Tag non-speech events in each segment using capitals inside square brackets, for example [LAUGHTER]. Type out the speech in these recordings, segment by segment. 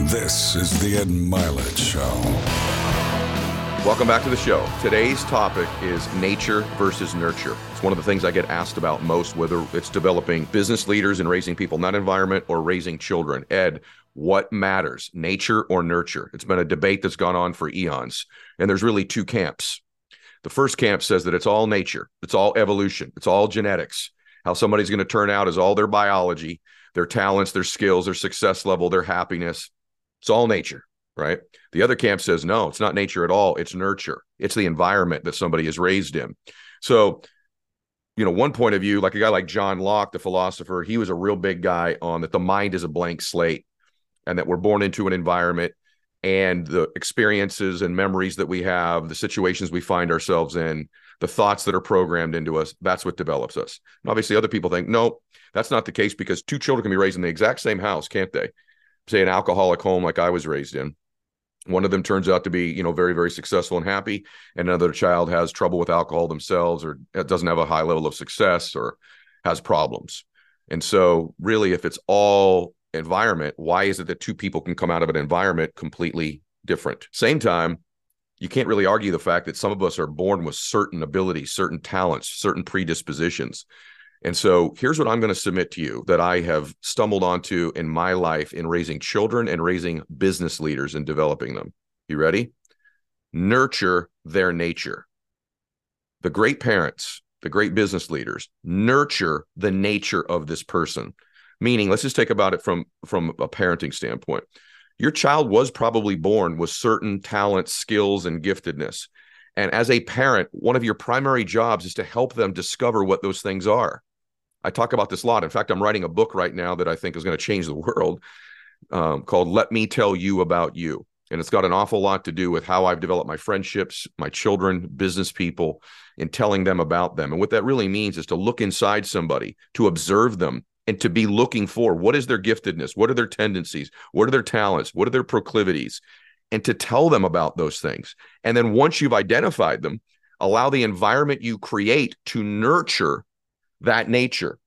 This is the Ed Mylett Show. Welcome back to the show. Today's topic is nature versus nurture. It's one of the things I get asked about most, whether it's developing business leaders and raising people, not environment, or raising children. Ed, what matters, nature or nurture? It's been a debate that's gone on for eons. And there's really two camps. The first camp says that it's all nature, it's all evolution, it's all genetics. How somebody's going to turn out is all their biology, their talents, their skills, their success level, their happiness. It's all nature, right? The other camp says, no, it's not nature at all. It's nurture. It's the environment that somebody is raised in. So, you know, one point of view, like a guy like John Locke, the philosopher, he was a real big guy on that the mind is a blank slate and that we're born into an environment and the experiences and memories that we have, the situations we find ourselves in, the thoughts that are programmed into us, that's what develops us. And obviously, other people think, no, that's not the case because two children can be raised in the exact same house, can't they? Say an alcoholic home like I was raised in. One of them turns out to be, you know, very, very successful and happy, and another child has trouble with alcohol themselves, or uh, doesn't have a high level of success, or has problems. And so, really, if it's all environment, why is it that two people can come out of an environment completely different? Same time, you can't really argue the fact that some of us are born with certain abilities, certain talents, certain predispositions. And so here's what I'm going to submit to you that I have stumbled onto in my life in raising children and raising business leaders and developing them. You ready? Nurture their nature. The great parents, the great business leaders, nurture the nature of this person. Meaning, let's just take about it from from a parenting standpoint. Your child was probably born with certain talents, skills, and giftedness. And as a parent, one of your primary jobs is to help them discover what those things are. I talk about this a lot. In fact, I'm writing a book right now that I think is going to change the [LAUGHS] world um, called Let Me Tell You About You. And it's got an awful lot to do with how I've developed my friendships, my children, business people, and telling them about them. And what that really means is to look inside somebody, to observe them, and to be looking for what is their giftedness, what are their tendencies, what are their talents, what are their proclivities, and to tell them about those things. And then once you've identified them, allow the environment you create to nurture that nature.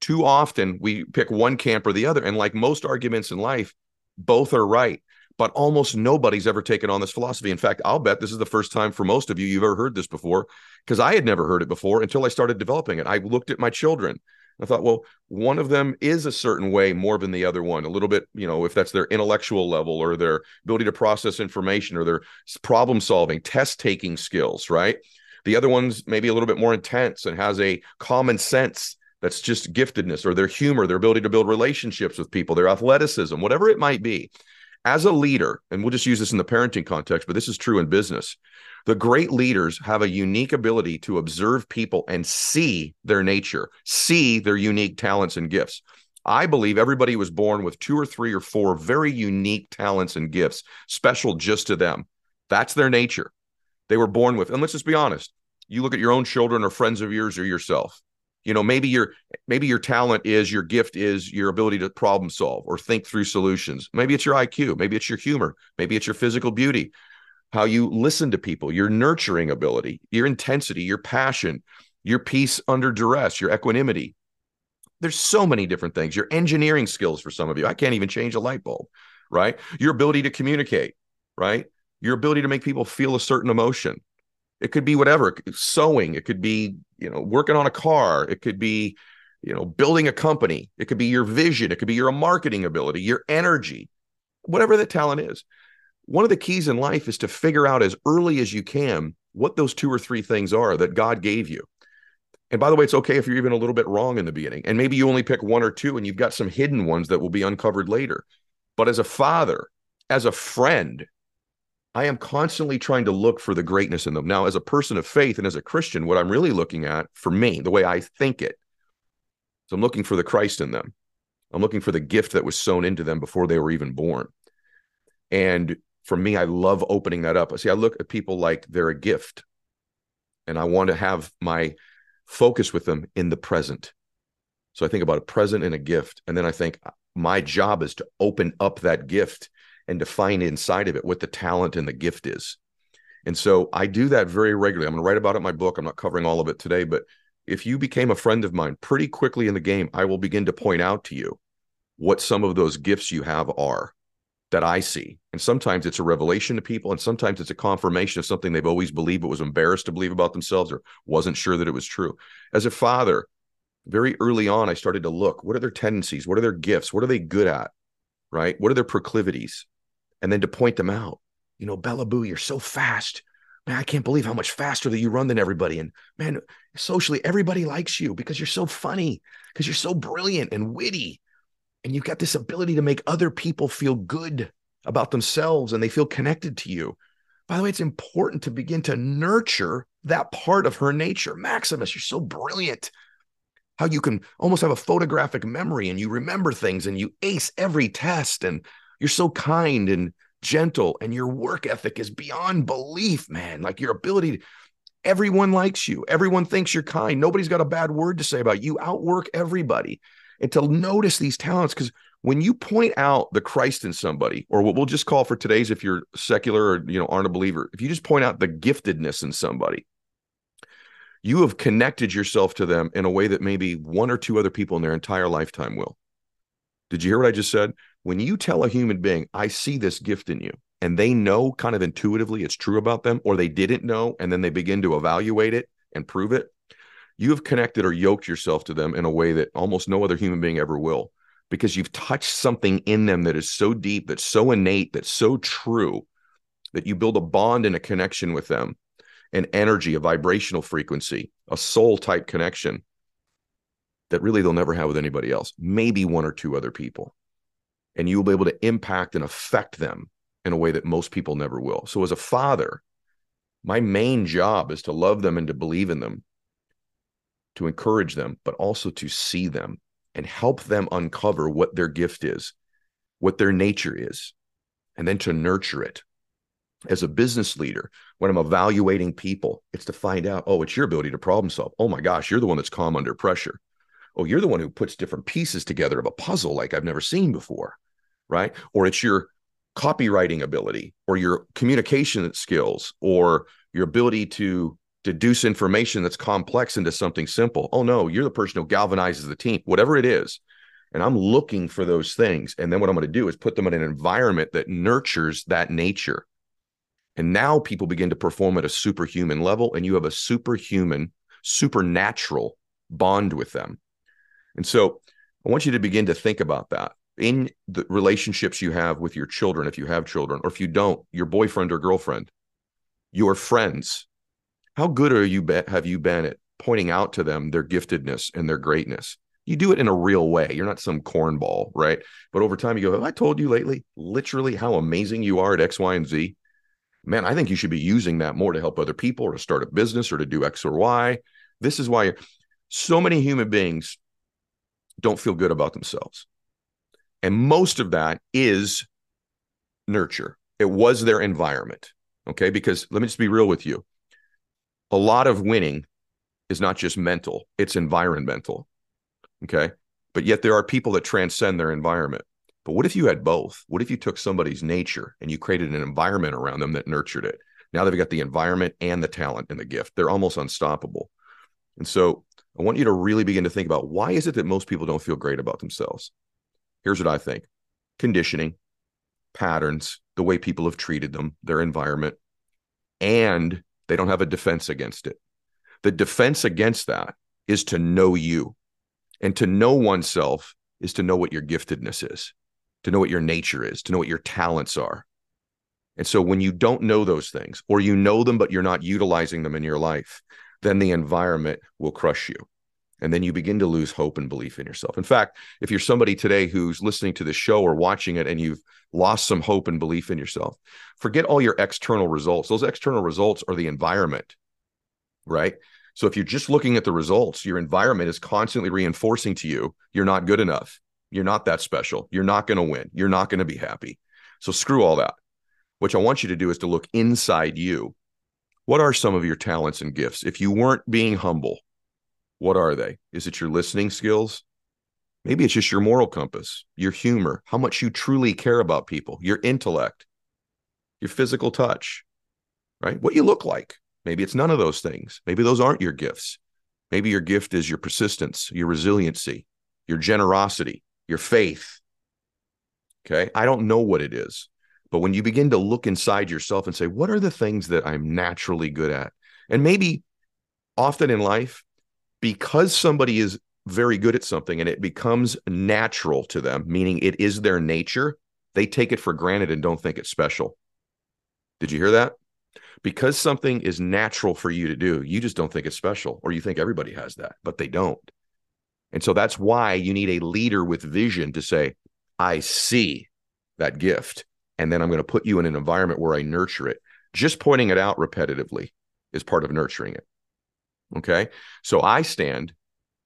Too often we pick one camp or the other. And like most arguments in life, both are right. But almost nobody's ever taken on this philosophy. In fact, I'll bet this is the first time for most of you you've ever heard this before, because I had never heard it before until I started developing it. I looked at my children I thought, well, one of them is a certain way more than the other one, a little bit, you know, if that's their intellectual level or their ability to process information or their problem solving, test taking skills, right? The other one's maybe a little bit more intense and has a common sense that's just giftedness or their humor, their ability to build relationships with people, their athleticism, whatever it might be. As a leader, and we'll just use this in the parenting context, but this is true in business. The great leaders have a unique ability to observe people and see their nature, see their unique talents and gifts. I believe everybody was born with two or three or four very unique talents and gifts, special just to them. That's their nature. They were born with. And let's just be honest. You look at your own children or friends of yours or yourself. You know, maybe your maybe your talent is your gift is your ability to problem solve or think through solutions. Maybe it's your IQ, maybe it's your humor, maybe it's your physical beauty, how you listen to people, your nurturing ability, your intensity, your passion, your peace under duress, your equanimity. There's so many different things. Your engineering skills for some of you. I can't even change a light bulb, right? Your ability to communicate, right? Your ability to make people feel a certain emotion. It could be whatever, sewing, it could be, you know, working on a car, it could be, you know, building a company, it could be your vision, it could be your marketing ability, your energy, whatever that talent is one of the keys in life is to figure out as early as you can what those two or three things are that God gave you. And by the way, it's okay if you're even a little bit wrong in the beginning. And maybe you only pick one or two and you've got some hidden ones that will be uncovered later. But as a father, as a friend, I am constantly trying to look for the greatness in them. Now, as a person of faith and as a Christian, what I'm really looking at for me, the way I think it, is I'm looking for the Christ in them. I'm looking for the gift that was sown into them before they were even born. And for me, I love opening that up. See, I look at people like they're a gift, and I want to have my focus with them in the present. So I think about a present and a gift, and then I think my job is to open up that gift and to find inside of it what the talent and the gift is. And so I do that very regularly. I'm going to write about it in my book. I'm not covering all of it today, but if you became a friend of mine pretty quickly in the game, I will begin to point out to you what some of those gifts you have are that I see. And sometimes it's a revelation to people, and sometimes it's a confirmation of something they've always believed but was embarrassed to believe about themselves or wasn't sure that it was true. As a father, very early on, I started to look what are their tendencies? What are their gifts? What are they good at? Right? What are their proclivities? And then to point them out. You know, Bella Boo, you're so fast. Man, I can't believe how much faster that you run than everybody. And man, socially, everybody likes you because you're so funny, because you're so brilliant and witty and you've got this ability to make other people feel good about themselves and they feel connected to you. By the way, it's important to begin to nurture that part of her nature. Maximus, you're so brilliant. How you can almost have a photographic memory and you remember things and you ace every test and you're so kind and gentle and your work ethic is beyond belief, man. Like your ability to, everyone likes you. Everyone thinks you're kind. Nobody's got a bad word to say about you. you outwork everybody and to notice these talents because when you point out the Christ in somebody, or what we'll just call for today's, if you're secular or you know aren't a believer, if you just point out the giftedness in somebody, you have connected yourself to them in a way that maybe one or two other people in their entire lifetime will. Did you hear what I just said? When you tell a human being, I see this gift in you, and they know kind of intuitively it's true about them, or they didn't know, and then they begin to evaluate it and prove it, you have connected or yoked yourself to them in a way that almost no other human being ever will because you've touched something in them that is so deep, that's so innate, that's so true that you build a bond and a connection with them, an energy, a vibrational frequency, a soul type connection that really they'll never have with anybody else, maybe one or two other people. And you will be able to impact and affect them in a way that most people never will. So, as a father, my main job is to love them and to believe in them to encourage them, but also to see them and help them uncover what their gift is, what their nature is, and then to nurture it. As a business leader, when I'm evaluating people, it's to find out, oh, it's your ability to problem solve. Oh my gosh, you're the one that's calm under pressure. Oh, you're the one who puts different pieces together of a puzzle like I've never seen before, right? Or it's your copywriting ability or your communication skills or your ability to deduce information that's complex into something simple. Oh no, you're the person who galvanizes the team, whatever it is. And I'm looking for those things. And then what I'm going to do is put them in an environment that nurtures that nature. And now people begin to perform at a superhuman level, and you have a superhuman, supernatural bond with them. And so I want you to begin to think about that in the relationships you have with your children, if you have children, or if you don't, your boyfriend or girlfriend, your friends, how good are you be- have you been at pointing out to them their giftedness and their greatness? You do it in a real way. You're not some cornball, right? But over time, you go, Have I told you lately, literally, how amazing you are at X, Y, and Z? Man, I think you should be using that more to help other people or to start a business or to do X or Y. This is why so many human beings don't feel good about themselves. And most of that is nurture. It was their environment. Okay. Because let me just be real with you a lot of winning is not just mental, it's environmental. Okay. But yet there are people that transcend their environment. But what if you had both? What if you took somebody's nature and you created an environment around them that nurtured it? Now they've got the environment and the talent and the gift. They're almost unstoppable. And so I want you to really begin to think about why is it that most people don't feel great about themselves? Here's what I think conditioning, patterns, the way people have treated them, their environment, and they don't have a defense against it. The defense against that is to know you. And to know oneself is to know what your giftedness is, to know what your nature is, to know what your talents are. And so when you don't know those things, or you know them, but you're not utilizing them in your life, then the environment will crush you. And then you begin to lose hope and belief in yourself. In fact, if you're somebody today who's listening to the show or watching it and you've lost some hope and belief in yourself. Forget all your external results. Those external results are the environment, right? So if you're just looking at the results, your environment is constantly reinforcing to you you're not good enough. You're not that special. You're not going to win. You're not going to be happy. So screw all that. What I want you to do is to look inside you. What are some of your talents and gifts? If you weren't being humble, what are they? Is it your listening skills? Maybe it's just your moral compass, your humor, how much you truly care about people, your intellect, your physical touch, right? What you look like. Maybe it's none of those things. Maybe those aren't your gifts. Maybe your gift is your persistence, your resiliency, your generosity, your faith. Okay. I don't know what it is. But when you begin to look inside yourself and say, what are the things that I'm naturally good at? And maybe often in life, because somebody is very good at something and it becomes natural to them, meaning it is their nature, they take it for granted and don't think it's special. Did you hear that? Because something is natural for you to do, you just don't think it's special, or you think everybody has that, but they don't. And so that's why you need a leader with vision to say, I see that gift. And then I'm going to put you in an environment where I nurture it. Just pointing it out repetitively is part of nurturing it. Okay. So I stand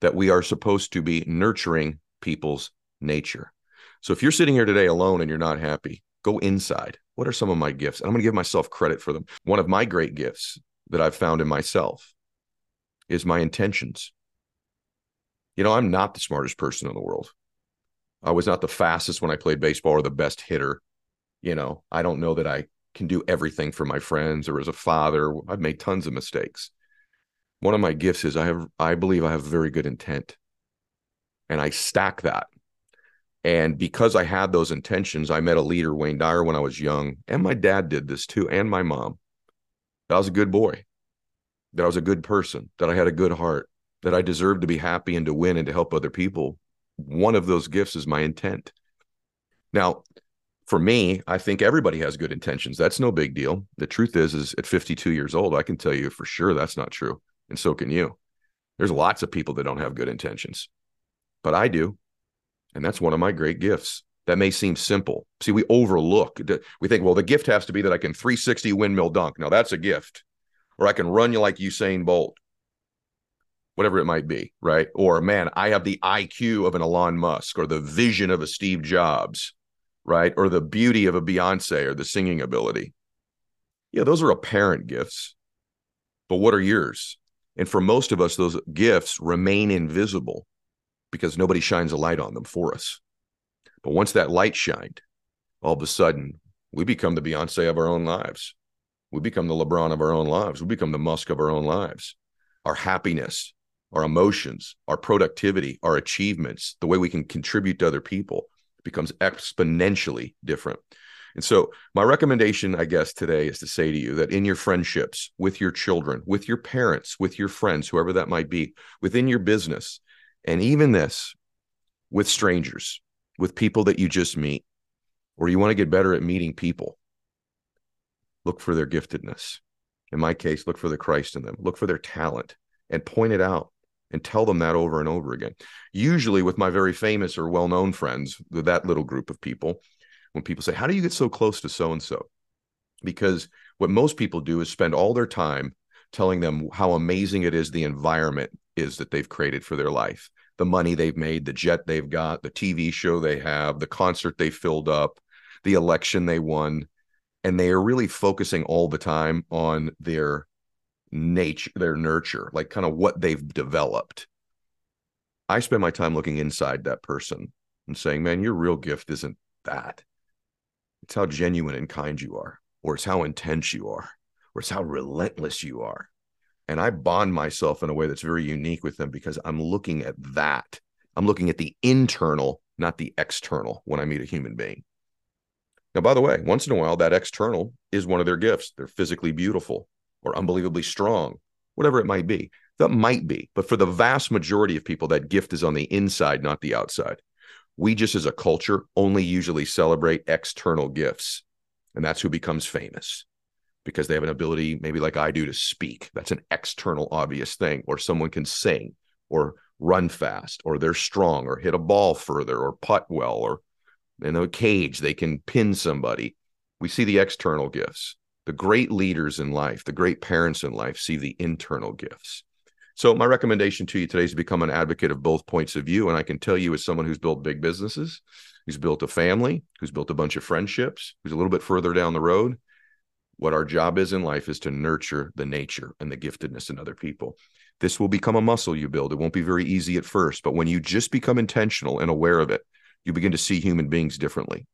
that we are supposed to be nurturing people's nature. So if you're sitting here today alone and you're not happy, go inside. What are some of my gifts? And I'm going to give myself credit for them. One of my great gifts that I've found in myself is my intentions. You know, I'm not the smartest person in the world. I was not the fastest when I played baseball or the best hitter. You know, I don't know that I can do everything for my friends or as a father. I've made tons of mistakes. One of my gifts is I have I believe I have very good intent. And I stack that. And because I had those intentions, I met a leader, Wayne Dyer, when I was young. And my dad did this too, and my mom. That I was a good boy, that I was a good person, that I had a good heart, that I deserved to be happy and to win and to help other people. One of those gifts is my intent. Now, for me, I think everybody has good intentions. That's no big deal. The truth is, is at 52 years old, I can tell you for sure that's not true. And so can you. There's lots of people that don't have good intentions, but I do. And that's one of my great gifts. That may seem simple. See, we overlook, we think, well, the gift has to be that I can 360 windmill dunk. Now that's a gift. Or I can run you like Usain Bolt whatever it might be, right? Or man, I have the IQ of an Elon Musk or the vision of a Steve Jobs, right? Or the beauty of a Beyonce or the singing ability. Yeah, those are apparent gifts. But what are yours? And for most of us, those gifts remain invisible because nobody shines a light on them for us. But once that light shined, all of a sudden, we become the Beyonce of our own lives. We become the LeBron of our own lives. We become the Musk of our own lives. Our happiness, our emotions, our productivity, our achievements, the way we can contribute to other people becomes exponentially different. And so, my recommendation, I guess, today is to say to you that in your friendships, with your children, with your parents, with your friends, whoever that might be, within your business, and even this with strangers, with people that you just meet, or you want to get better at meeting people, look for their giftedness. In my case, look for the Christ in them, look for their talent, and point it out and tell them that over and over again. Usually, with my very famous or well known friends, that little group of people, when people say, How do you get so close to so and so? Because what most people do is spend all their time telling them how amazing it is the environment is that they've created for their life the money they've made, the jet they've got, the TV show they have, the concert they filled up, the election they won. And they are really focusing all the time on their nature, their nurture, like kind of what they've developed. I spend my time looking inside that person and saying, man, your real gift isn't that. It's how genuine and kind you are, or it's how intense you are, or it's how relentless you are. And I bond myself in a way that's very unique with them because I'm looking at that. I'm looking at the internal, not the external when I meet a human being. Now, by the way, once in a while, that external is one of their gifts. They're physically beautiful or unbelievably strong, whatever it might be. That might be. But for the vast majority of people, that gift is on the inside, not the outside. We just as a culture only usually celebrate external gifts. And that's who becomes famous because they have an ability, maybe like I do, to speak. That's an external, obvious thing. Or someone can sing or run fast, or they're strong, or hit a ball further, or putt well, or in a cage, they can pin somebody. We see the external gifts the great leaders in life, the great parents in life see the internal gifts. So, my recommendation to you today is to become an advocate of both points of view. And I can tell you, as someone who's built big businesses, who's built a family, who's built a bunch of friendships, who's a little bit further down the road, what our job is in life is to nurture the nature and the giftedness in other people. This will become a muscle you build. It won't be very easy at first, but when you just become intentional and aware of it, you begin to see human beings differently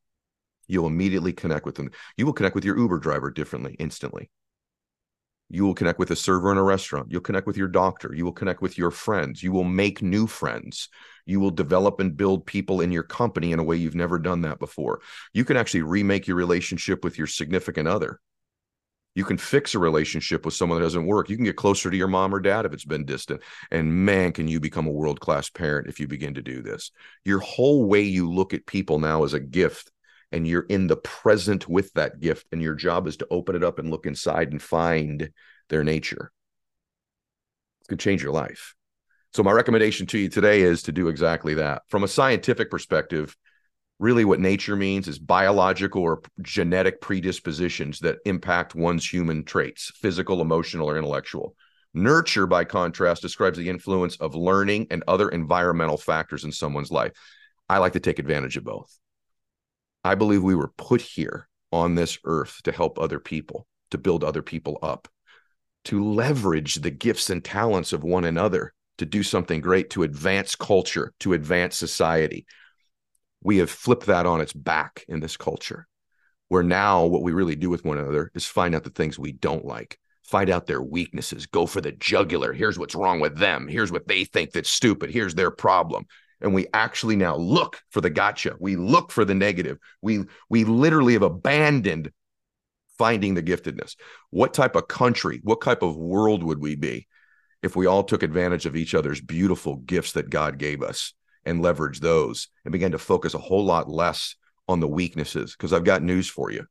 you'll immediately connect with them. You will connect with your Uber driver differently instantly. You will connect with a server in a restaurant. You'll connect with your doctor. You will connect with your friends. You will make new friends. You will develop and build people in your company in a way you've never done that before. You can actually remake your relationship with your significant other. You can fix a relationship with someone that doesn't work. You can get closer to your mom or dad if it's been distant. And man, can you become a world class parent if you begin to do this. Your whole way you look at people now is a gift and you're in the present with that gift and your job is to open it up and look inside and find their nature. It could change your life. So my recommendation to you today is to do exactly that. From a scientific perspective really what nature means is biological or genetic predispositions that impact one's human traits physical emotional or intellectual. Nurture by contrast describes the influence of learning and other environmental factors in someone's life. I like to take advantage of both I believe we were put here on this earth to help other people, to build other people up, to leverage the gifts and talents of one another to do something great, to advance culture, to advance society. We have flipped that on its back in this culture, where now what we really do with one another is find out the things we don't like, find out their weaknesses, go for the jugular. Here's what's wrong with them. Here's what they think that's stupid. Here's their problem and we actually now look for the gotcha. We look for the negative. We we literally have abandoned finding the giftedness. What type of country what type of world would we be if we all took advantage of each other's beautiful gifts that god gave us and leveraged those and began to focus a whole lot less on the weaknesses? Because i've got news for you.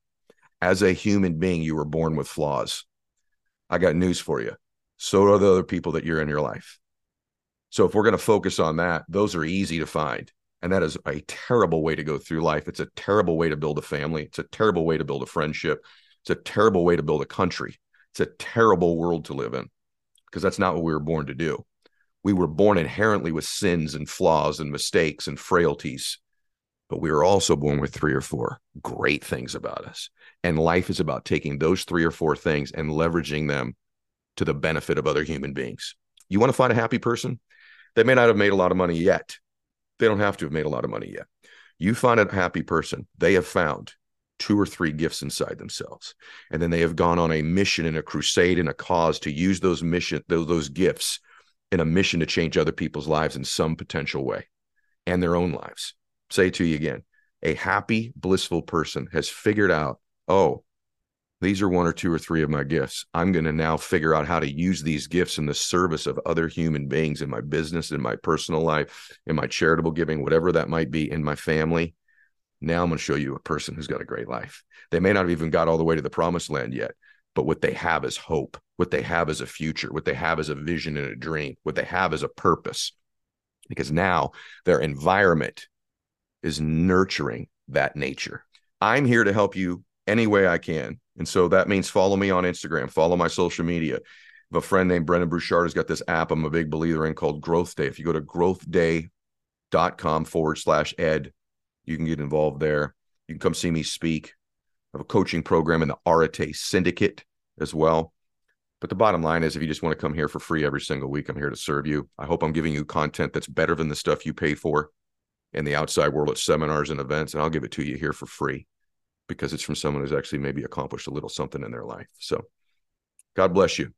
As a human being you were born with flaws. I got news for you. So are the other people that you're in your life so if we're going to focus on that, those are easy to find. And that is a terrible way to go through life. It's a terrible way to build a family. It's a terrible way to build a friendship. It's a terrible way to build a country. It's a terrible world to live in because that's not what we were born to do. We were born inherently with sins and flaws and mistakes and frailties, but we were also born with three or four great things about us. And life is about taking those three or four things and leveraging them to the benefit of other human beings. You want to find a happy person? They may not have made a lot of money yet. They don't have to have made a lot of money yet. You find a happy person, they have found two or three gifts inside themselves. And then they have gone on a mission and a crusade and a cause to use those mission, those, those gifts in a mission to change other people's lives in some potential way and their own lives. Say it to you again, a happy, blissful person has figured out, oh, these are one or two or three of my gifts. I'm going to now figure out how to use these gifts in the service of other human beings in my business, in my personal life, in my charitable giving, whatever that might be, in my family. Now I'm going to show you a person who's got a great life. They may not have even got all the way to the promised land yet, but what they have is hope. What they have is a future. What they have is a vision and a dream. What they have is a purpose. Because now their environment is nurturing that nature. I'm here to help you any way I can and so that means follow me on Instagram, follow my social media. a friend named Brendon Burchard has got this app I'm a big believer in called Growth Day. If you go to growthday.com forward slash ed, you can get involved there. You can come see me speak. I have a coaching program in the Arete Syndicate as well. But the bottom line is, if you just want to come here for free every single week, I'm here to serve you. I hope I'm giving you content that's better than the stuff you pay for in the outside world at seminars and events, and I'll give it to you here for free because it's from someone who's actually maybe accomplished a little something in their life. So, God bless you.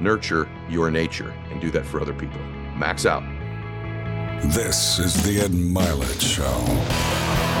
Nurture your nature and do that for other people. Max out. This is the Ed Mylett Show.